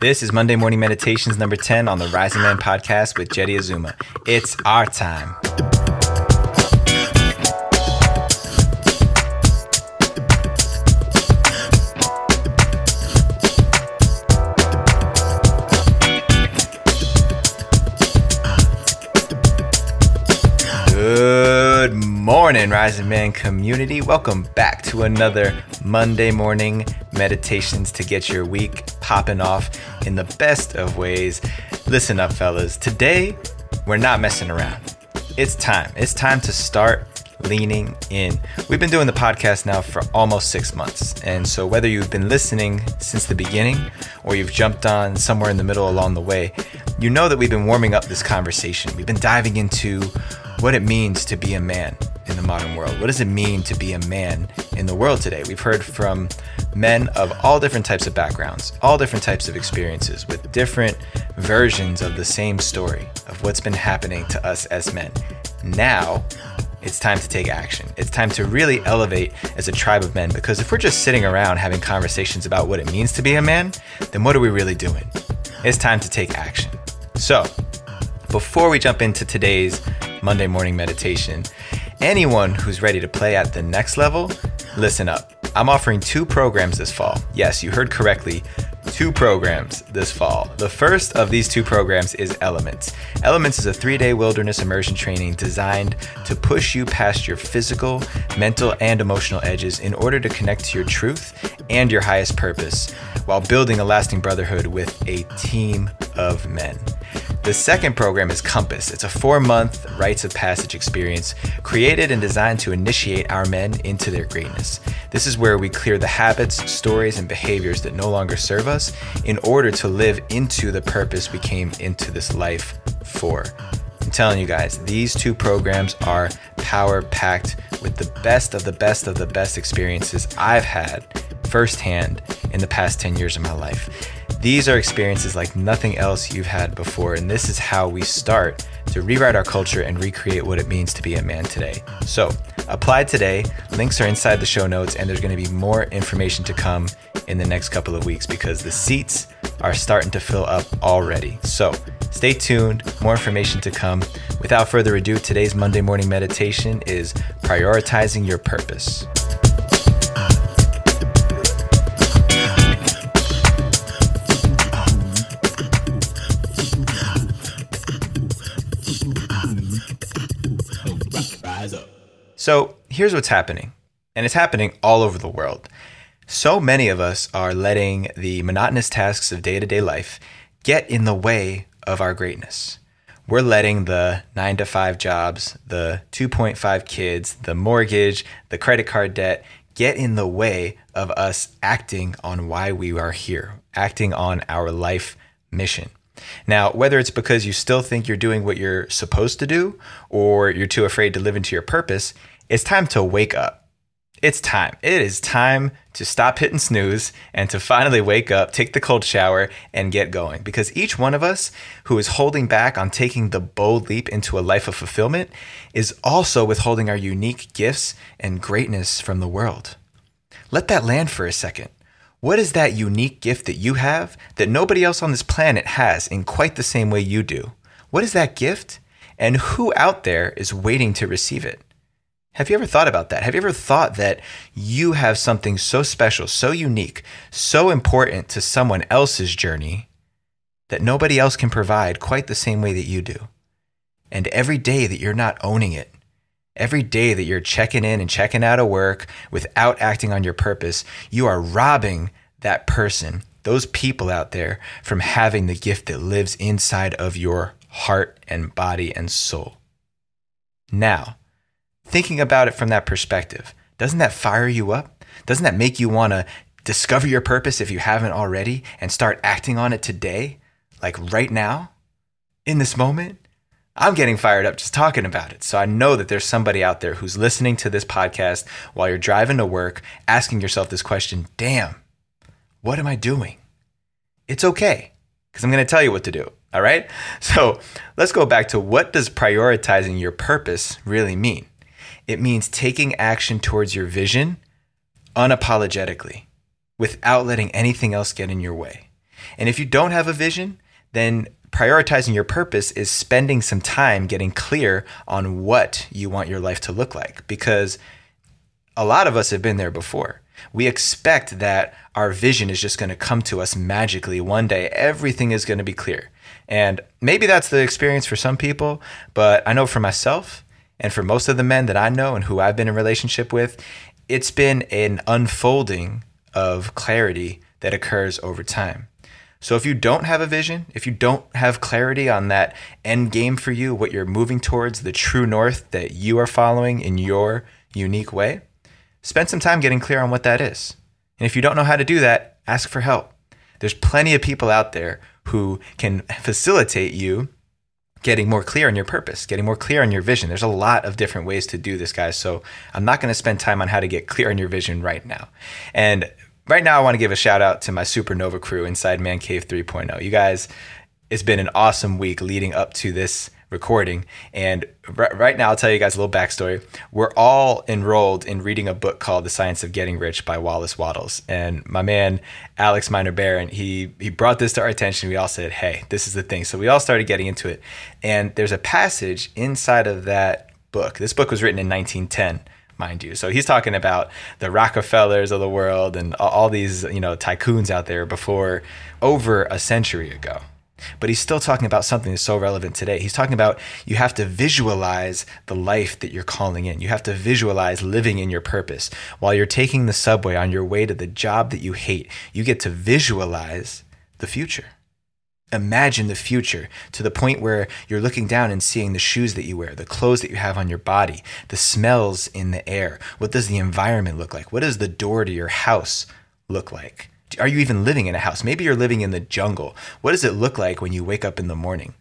This is Monday Morning Meditations number 10 on the Rising Man podcast with Jeddy Azuma. It's our time. Good morning, Rising Man community. Welcome back to another Monday morning meditations to get your week popping off in the best of ways. Listen up, fellas. Today, we're not messing around. It's time. It's time to start leaning in. We've been doing the podcast now for almost six months. And so, whether you've been listening since the beginning or you've jumped on somewhere in the middle along the way, you know that we've been warming up this conversation. We've been diving into what it means to be a man in the modern world. What does it mean to be a man in the world today? We've heard from men of all different types of backgrounds, all different types of experiences, with different versions of the same story of what's been happening to us as men. Now, it's time to take action. It's time to really elevate as a tribe of men because if we're just sitting around having conversations about what it means to be a man, then what are we really doing? It's time to take action. So, before we jump into today's Monday morning meditation, anyone who's ready to play at the next level, listen up. I'm offering two programs this fall. Yes, you heard correctly. Two programs this fall. The first of these two programs is Elements. Elements is a three day wilderness immersion training designed to push you past your physical, mental, and emotional edges in order to connect to your truth and your highest purpose while building a lasting brotherhood with a team of men. The second program is Compass. It's a four month rites of passage experience created and designed to initiate our men into their greatness. This is where we clear the habits, stories, and behaviors that no longer serve us in order to live into the purpose we came into this life for. I'm telling you guys, these two programs are power packed with the best of the best of the best experiences I've had firsthand in the past 10 years of my life. These are experiences like nothing else you've had before, and this is how we start to rewrite our culture and recreate what it means to be a man today. So, apply today. Links are inside the show notes, and there's going to be more information to come in the next couple of weeks because the seats are starting to fill up already. So, stay tuned, more information to come. Without further ado, today's Monday morning meditation is prioritizing your purpose. So here's what's happening, and it's happening all over the world. So many of us are letting the monotonous tasks of day to day life get in the way of our greatness. We're letting the nine to five jobs, the 2.5 kids, the mortgage, the credit card debt get in the way of us acting on why we are here, acting on our life mission. Now, whether it's because you still think you're doing what you're supposed to do or you're too afraid to live into your purpose, it's time to wake up. It's time. It is time to stop hitting snooze and to finally wake up, take the cold shower, and get going. Because each one of us who is holding back on taking the bold leap into a life of fulfillment is also withholding our unique gifts and greatness from the world. Let that land for a second. What is that unique gift that you have that nobody else on this planet has in quite the same way you do? What is that gift? And who out there is waiting to receive it? Have you ever thought about that? Have you ever thought that you have something so special, so unique, so important to someone else's journey that nobody else can provide quite the same way that you do? And every day that you're not owning it, Every day that you're checking in and checking out of work without acting on your purpose, you are robbing that person, those people out there, from having the gift that lives inside of your heart and body and soul. Now, thinking about it from that perspective, doesn't that fire you up? Doesn't that make you want to discover your purpose if you haven't already and start acting on it today, like right now, in this moment? I'm getting fired up just talking about it. So I know that there's somebody out there who's listening to this podcast while you're driving to work, asking yourself this question damn, what am I doing? It's okay, because I'm going to tell you what to do. All right. So let's go back to what does prioritizing your purpose really mean? It means taking action towards your vision unapologetically without letting anything else get in your way. And if you don't have a vision, then prioritizing your purpose is spending some time getting clear on what you want your life to look like because a lot of us have been there before. We expect that our vision is just going to come to us magically one day. Everything is going to be clear. And maybe that's the experience for some people, but I know for myself and for most of the men that I know and who I've been in relationship with, it's been an unfolding of clarity that occurs over time. So if you don't have a vision, if you don't have clarity on that end game for you, what you're moving towards, the true north that you are following in your unique way, spend some time getting clear on what that is. And if you don't know how to do that, ask for help. There's plenty of people out there who can facilitate you getting more clear on your purpose, getting more clear on your vision. There's a lot of different ways to do this, guys. So I'm not going to spend time on how to get clear on your vision right now. And right now, I want to give a shout out to my supernova crew inside Man Cave 3.0. You guys, it's been an awesome week leading up to this recording. And r- right now, I'll tell you guys a little backstory. We're all enrolled in reading a book called The Science of Getting Rich by Wallace Wattles. And my man, Alex Miner Baron, he, he brought this to our attention. We all said, hey, this is the thing. So we all started getting into it. And there's a passage inside of that book. This book was written in 1910 mind you. So he's talking about the Rockefellers of the world and all these, you know, tycoons out there before over a century ago. But he's still talking about something that's so relevant today. He's talking about you have to visualize the life that you're calling in. You have to visualize living in your purpose. While you're taking the subway on your way to the job that you hate, you get to visualize the future. Imagine the future to the point where you're looking down and seeing the shoes that you wear, the clothes that you have on your body, the smells in the air. What does the environment look like? What does the door to your house look like? Are you even living in a house? Maybe you're living in the jungle. What does it look like when you wake up in the morning?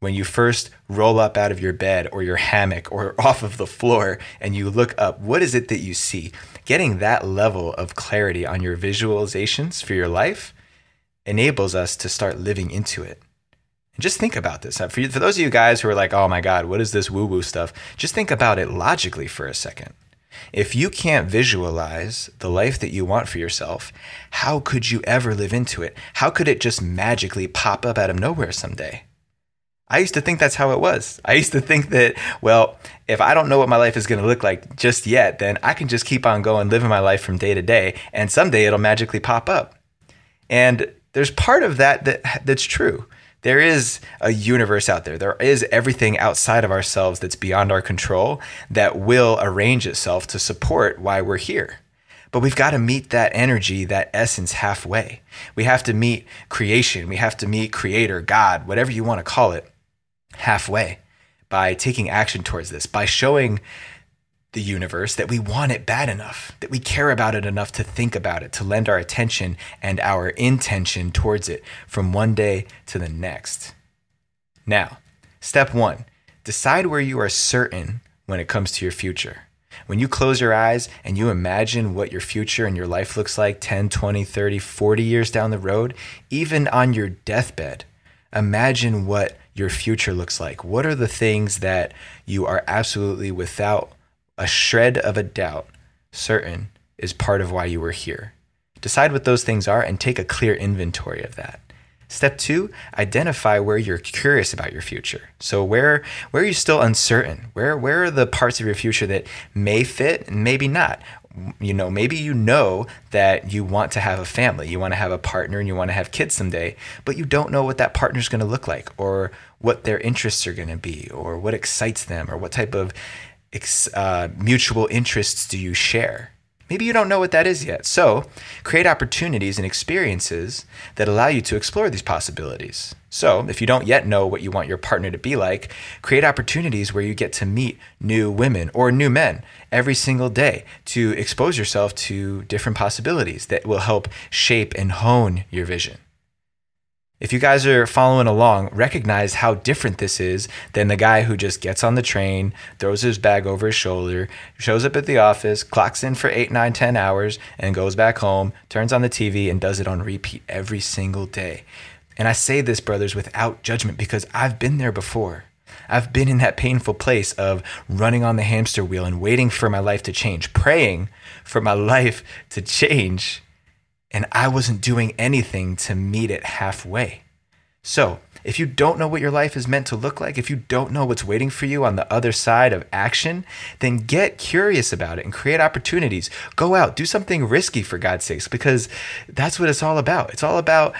When you first roll up out of your bed or your hammock or off of the floor and you look up, what is it that you see? Getting that level of clarity on your visualizations for your life enables us to start living into it. And just think about this. Uh, for, you, for those of you guys who are like, oh my God, what is this woo woo stuff? Just think about it logically for a second. If you can't visualize the life that you want for yourself, how could you ever live into it? How could it just magically pop up out of nowhere someday? I used to think that's how it was. I used to think that, well, if I don't know what my life is going to look like just yet, then I can just keep on going, living my life from day to day, and someday it'll magically pop up. And there's part of that, that that's true there is a universe out there. There is everything outside of ourselves that's beyond our control that will arrange itself to support why we're here. But we've got to meet that energy, that essence halfway. We have to meet creation. We have to meet creator, God, whatever you want to call it, halfway by taking action towards this, by showing the universe that we want it bad enough, that we care about it enough to think about it, to lend our attention and our intention towards it from one day to the next. Now, step one decide where you are certain when it comes to your future. When you close your eyes and you imagine what your future and your life looks like 10, 20, 30, 40 years down the road, even on your deathbed, imagine what your future looks like. What are the things that you are absolutely without a shred of a doubt certain is part of why you were here. Decide what those things are and take a clear inventory of that. Step two, identify where you're curious about your future. So where where are you still uncertain? Where where are the parts of your future that may fit and maybe not? You know, maybe you know that you want to have a family, you want to have a partner and you want to have kids someday, but you don't know what that partner's going to look like or what their interests are going to be or what excites them or what type of uh, mutual interests do you share? Maybe you don't know what that is yet. So, create opportunities and experiences that allow you to explore these possibilities. So, if you don't yet know what you want your partner to be like, create opportunities where you get to meet new women or new men every single day to expose yourself to different possibilities that will help shape and hone your vision. If you guys are following along, recognize how different this is than the guy who just gets on the train, throws his bag over his shoulder, shows up at the office, clocks in for eight, nine, ten hours, and goes back home, turns on the TV, and does it on repeat every single day. And I say this, brothers, without judgment because I've been there before. I've been in that painful place of running on the hamster wheel and waiting for my life to change, praying for my life to change and I wasn't doing anything to meet it halfway. So, if you don't know what your life is meant to look like, if you don't know what's waiting for you on the other side of action, then get curious about it and create opportunities. Go out, do something risky for God's sakes, because that's what it's all about. It's all about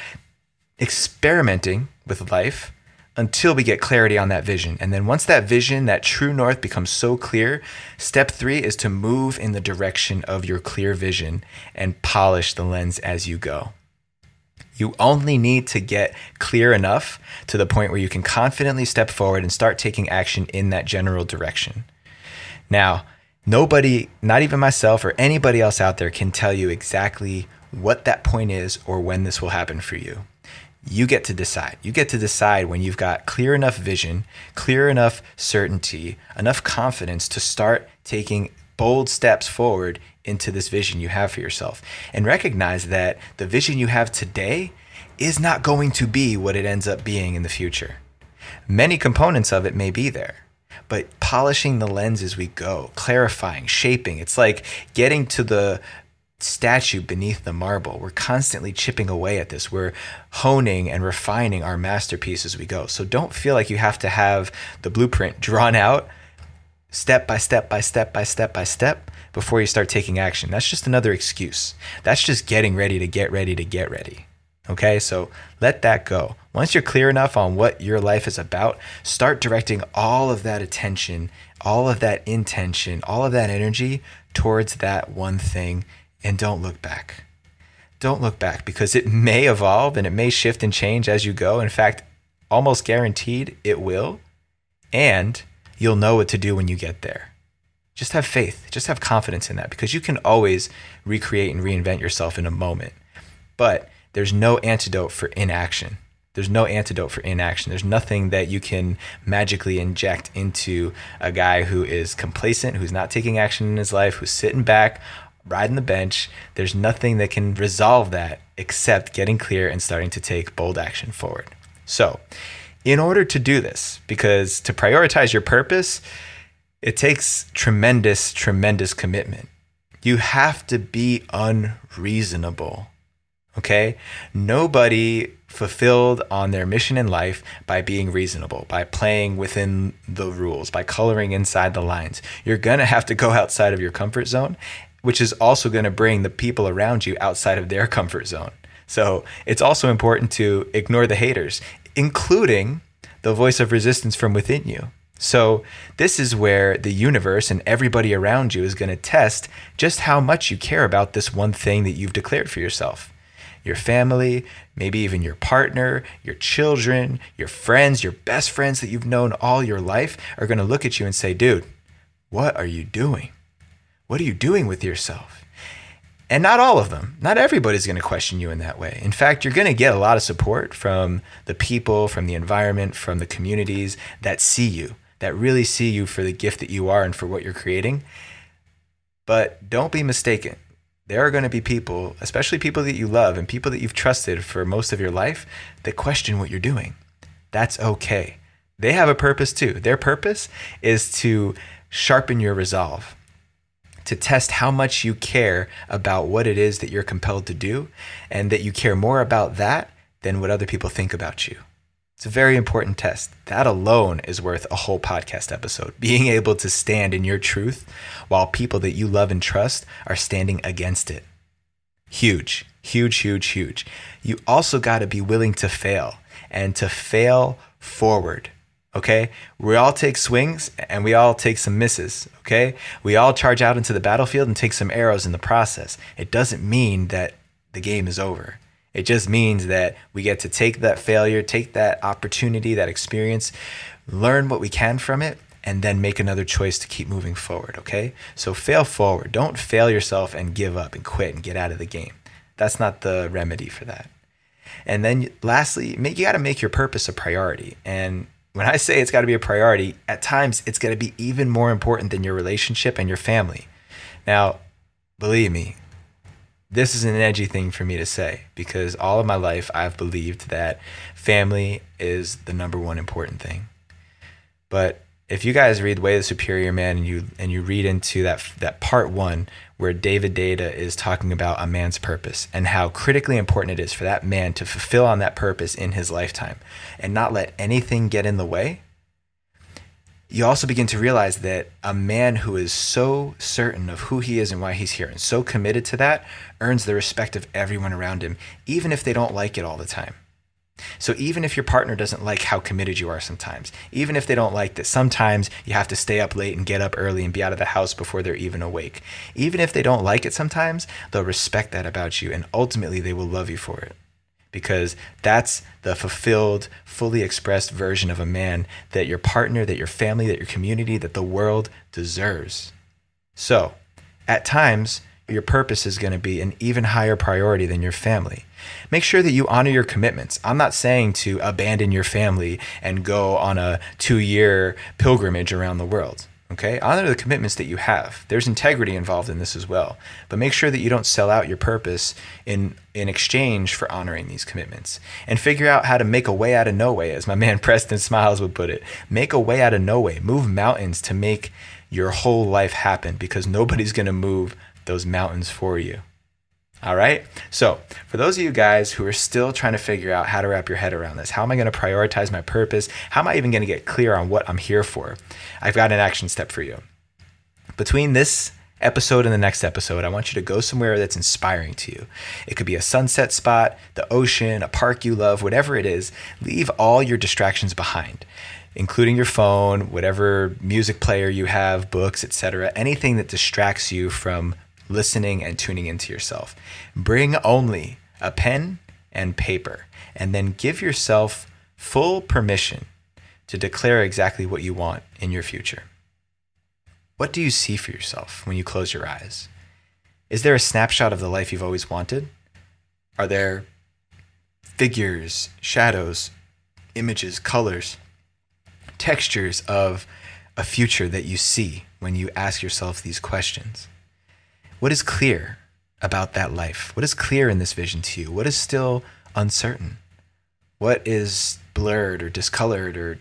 experimenting with life until we get clarity on that vision. And then once that vision, that true north becomes so clear, step three is to move in the direction of your clear vision and polish the lens as you go. You only need to get clear enough to the point where you can confidently step forward and start taking action in that general direction. Now, nobody, not even myself or anybody else out there, can tell you exactly what that point is or when this will happen for you. You get to decide. You get to decide when you've got clear enough vision, clear enough certainty, enough confidence to start taking bold steps forward into this vision you have for yourself and recognize that the vision you have today is not going to be what it ends up being in the future. Many components of it may be there, but polishing the lens as we go, clarifying, shaping, it's like getting to the statue beneath the marble. We're constantly chipping away at this. We're honing and refining our masterpiece as we go. So don't feel like you have to have the blueprint drawn out step by step by step by step by step before you start taking action. That's just another excuse. That's just getting ready to get ready to get ready. Okay, so let that go. Once you're clear enough on what your life is about, start directing all of that attention, all of that intention, all of that energy towards that one thing and don't look back. Don't look back because it may evolve and it may shift and change as you go. In fact, almost guaranteed it will. And you'll know what to do when you get there. Just have faith, just have confidence in that because you can always recreate and reinvent yourself in a moment. But there's no antidote for inaction. There's no antidote for inaction. There's nothing that you can magically inject into a guy who is complacent, who's not taking action in his life, who's sitting back, riding the bench. There's nothing that can resolve that except getting clear and starting to take bold action forward. So, in order to do this, because to prioritize your purpose, it takes tremendous, tremendous commitment. You have to be unreasonable. Okay? Nobody fulfilled on their mission in life by being reasonable, by playing within the rules, by coloring inside the lines. You're going to have to go outside of your comfort zone, which is also going to bring the people around you outside of their comfort zone. So it's also important to ignore the haters including the voice of resistance from within you. So, this is where the universe and everybody around you is going to test just how much you care about this one thing that you've declared for yourself. Your family, maybe even your partner, your children, your friends, your best friends that you've known all your life are going to look at you and say, dude, what are you doing? What are you doing with yourself? And not all of them. Not everybody's going to question you in that way. In fact, you're going to get a lot of support from the people, from the environment, from the communities that see you, that really see you for the gift that you are and for what you're creating. But don't be mistaken. There are going to be people, especially people that you love and people that you've trusted for most of your life, that question what you're doing. That's okay. They have a purpose too. Their purpose is to sharpen your resolve to test how much you care about what it is that you're compelled to do and that you care more about that than what other people think about you. It's a very important test. That alone is worth a whole podcast episode. Being able to stand in your truth while people that you love and trust are standing against it. Huge, huge, huge, huge. You also got to be willing to fail and to fail forward. Okay. We all take swings and we all take some misses. Okay. We all charge out into the battlefield and take some arrows in the process. It doesn't mean that the game is over. It just means that we get to take that failure, take that opportunity, that experience, learn what we can from it, and then make another choice to keep moving forward. Okay. So fail forward. Don't fail yourself and give up and quit and get out of the game. That's not the remedy for that. And then lastly, you got to make your purpose a priority. And when I say it's got to be a priority, at times it's going to be even more important than your relationship and your family. Now, believe me, this is an edgy thing for me to say because all of my life I've believed that family is the number one important thing. But if you guys read Way of the Superior Man and you and you read into that that part 1 where David Deida is talking about a man's purpose and how critically important it is for that man to fulfill on that purpose in his lifetime and not let anything get in the way, you also begin to realize that a man who is so certain of who he is and why he's here and so committed to that earns the respect of everyone around him, even if they don't like it all the time. So even if your partner doesn't like how committed you are sometimes, even if they don't like that sometimes you have to stay up late and get up early and be out of the house before they're even awake, even if they don't like it sometimes, they'll respect that about you and ultimately they will love you for it. Because that's the fulfilled, fully expressed version of a man that your partner, that your family, that your community, that the world deserves. So, at times, your purpose is going to be an even higher priority than your family. Make sure that you honor your commitments. I'm not saying to abandon your family and go on a two year pilgrimage around the world. Okay, honor the commitments that you have. There's integrity involved in this as well. But make sure that you don't sell out your purpose in in exchange for honoring these commitments. And figure out how to make a way out of no way, as my man Preston Smiles would put it. Make a way out of no way. Move mountains to make your whole life happen because nobody's gonna move those mountains for you. All right. So, for those of you guys who are still trying to figure out how to wrap your head around this, how am I going to prioritize my purpose? How am I even going to get clear on what I'm here for? I've got an action step for you. Between this episode and the next episode, I want you to go somewhere that's inspiring to you. It could be a sunset spot, the ocean, a park you love, whatever it is. Leave all your distractions behind including your phone, whatever music player you have, books, etc., anything that distracts you from listening and tuning into yourself. Bring only a pen and paper, and then give yourself full permission to declare exactly what you want in your future. What do you see for yourself when you close your eyes? Is there a snapshot of the life you've always wanted? Are there figures, shadows, images, colors, textures of a future that you see when you ask yourself these questions? What is clear about that life? What is clear in this vision to you? What is still uncertain? What is blurred or discolored or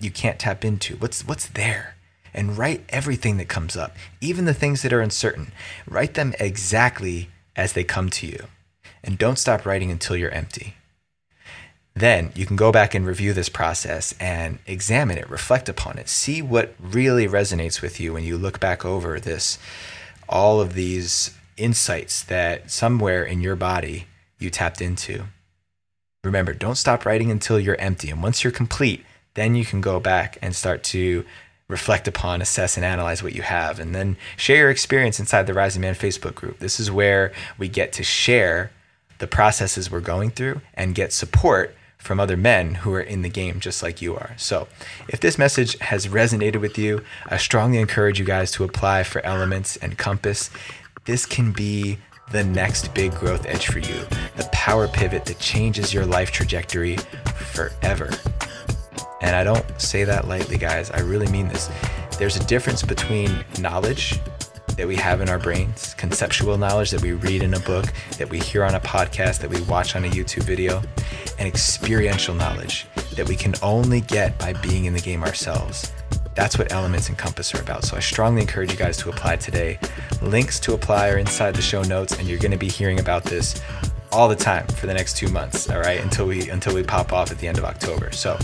you can't tap into? What's what's there? And write everything that comes up, even the things that are uncertain. Write them exactly as they come to you. And don't stop writing until you're empty. Then you can go back and review this process and examine it, reflect upon it, see what really resonates with you when you look back over this all of these insights that somewhere in your body you tapped into. Remember, don't stop writing until you're empty. And once you're complete, then you can go back and start to reflect upon, assess, and analyze what you have. And then share your experience inside the Rising Man Facebook group. This is where we get to share the processes we're going through and get support from other men who are in the game just like you are. So, if this message has resonated with you, I strongly encourage you guys to apply for Elements and Compass. This can be the next big growth edge for you, the power pivot that changes your life trajectory forever. And I don't say that lightly, guys. I really mean this. There's a difference between knowledge that we have in our brains, conceptual knowledge that we read in a book, that we hear on a podcast, that we watch on a YouTube video, and experiential knowledge that we can only get by being in the game ourselves. That's what Elements and Compass are about. So I strongly encourage you guys to apply today. Links to apply are inside the show notes, and you're going to be hearing about this all the time for the next two months. All right, until we until we pop off at the end of October. So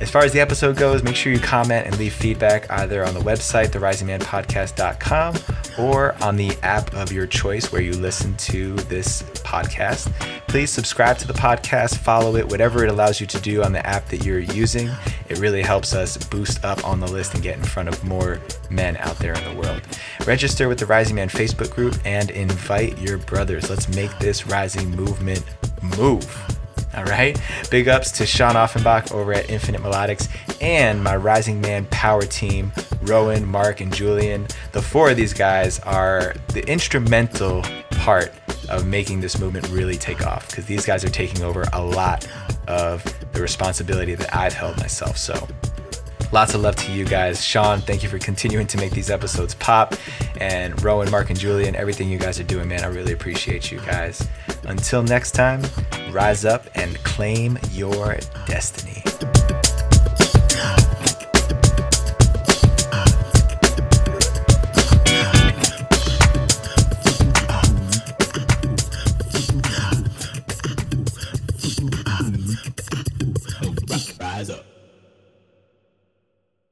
as far as the episode goes, make sure you comment and leave feedback either on the website, therisingmanpodcast.com, or on the app of your choice where you listen to this podcast. Please subscribe to the podcast, follow it, whatever it allows you to do on the app that you're using. It really helps us boost up on the list and get in front of more men out there in the world. Register with the Rising Man Facebook group and invite your brothers. Let's make this rising movement move. All right. Big ups to Sean Offenbach over at Infinite Melodics and my Rising Man Power team, Rowan, Mark, and Julian. The four of these guys are the instrumental part of making this movement really take off because these guys are taking over a lot of the responsibility that I've held myself. So Lots of love to you guys. Sean, thank you for continuing to make these episodes pop. And Rowan, Mark, and Julian, everything you guys are doing, man, I really appreciate you guys. Until next time, rise up and claim your destiny.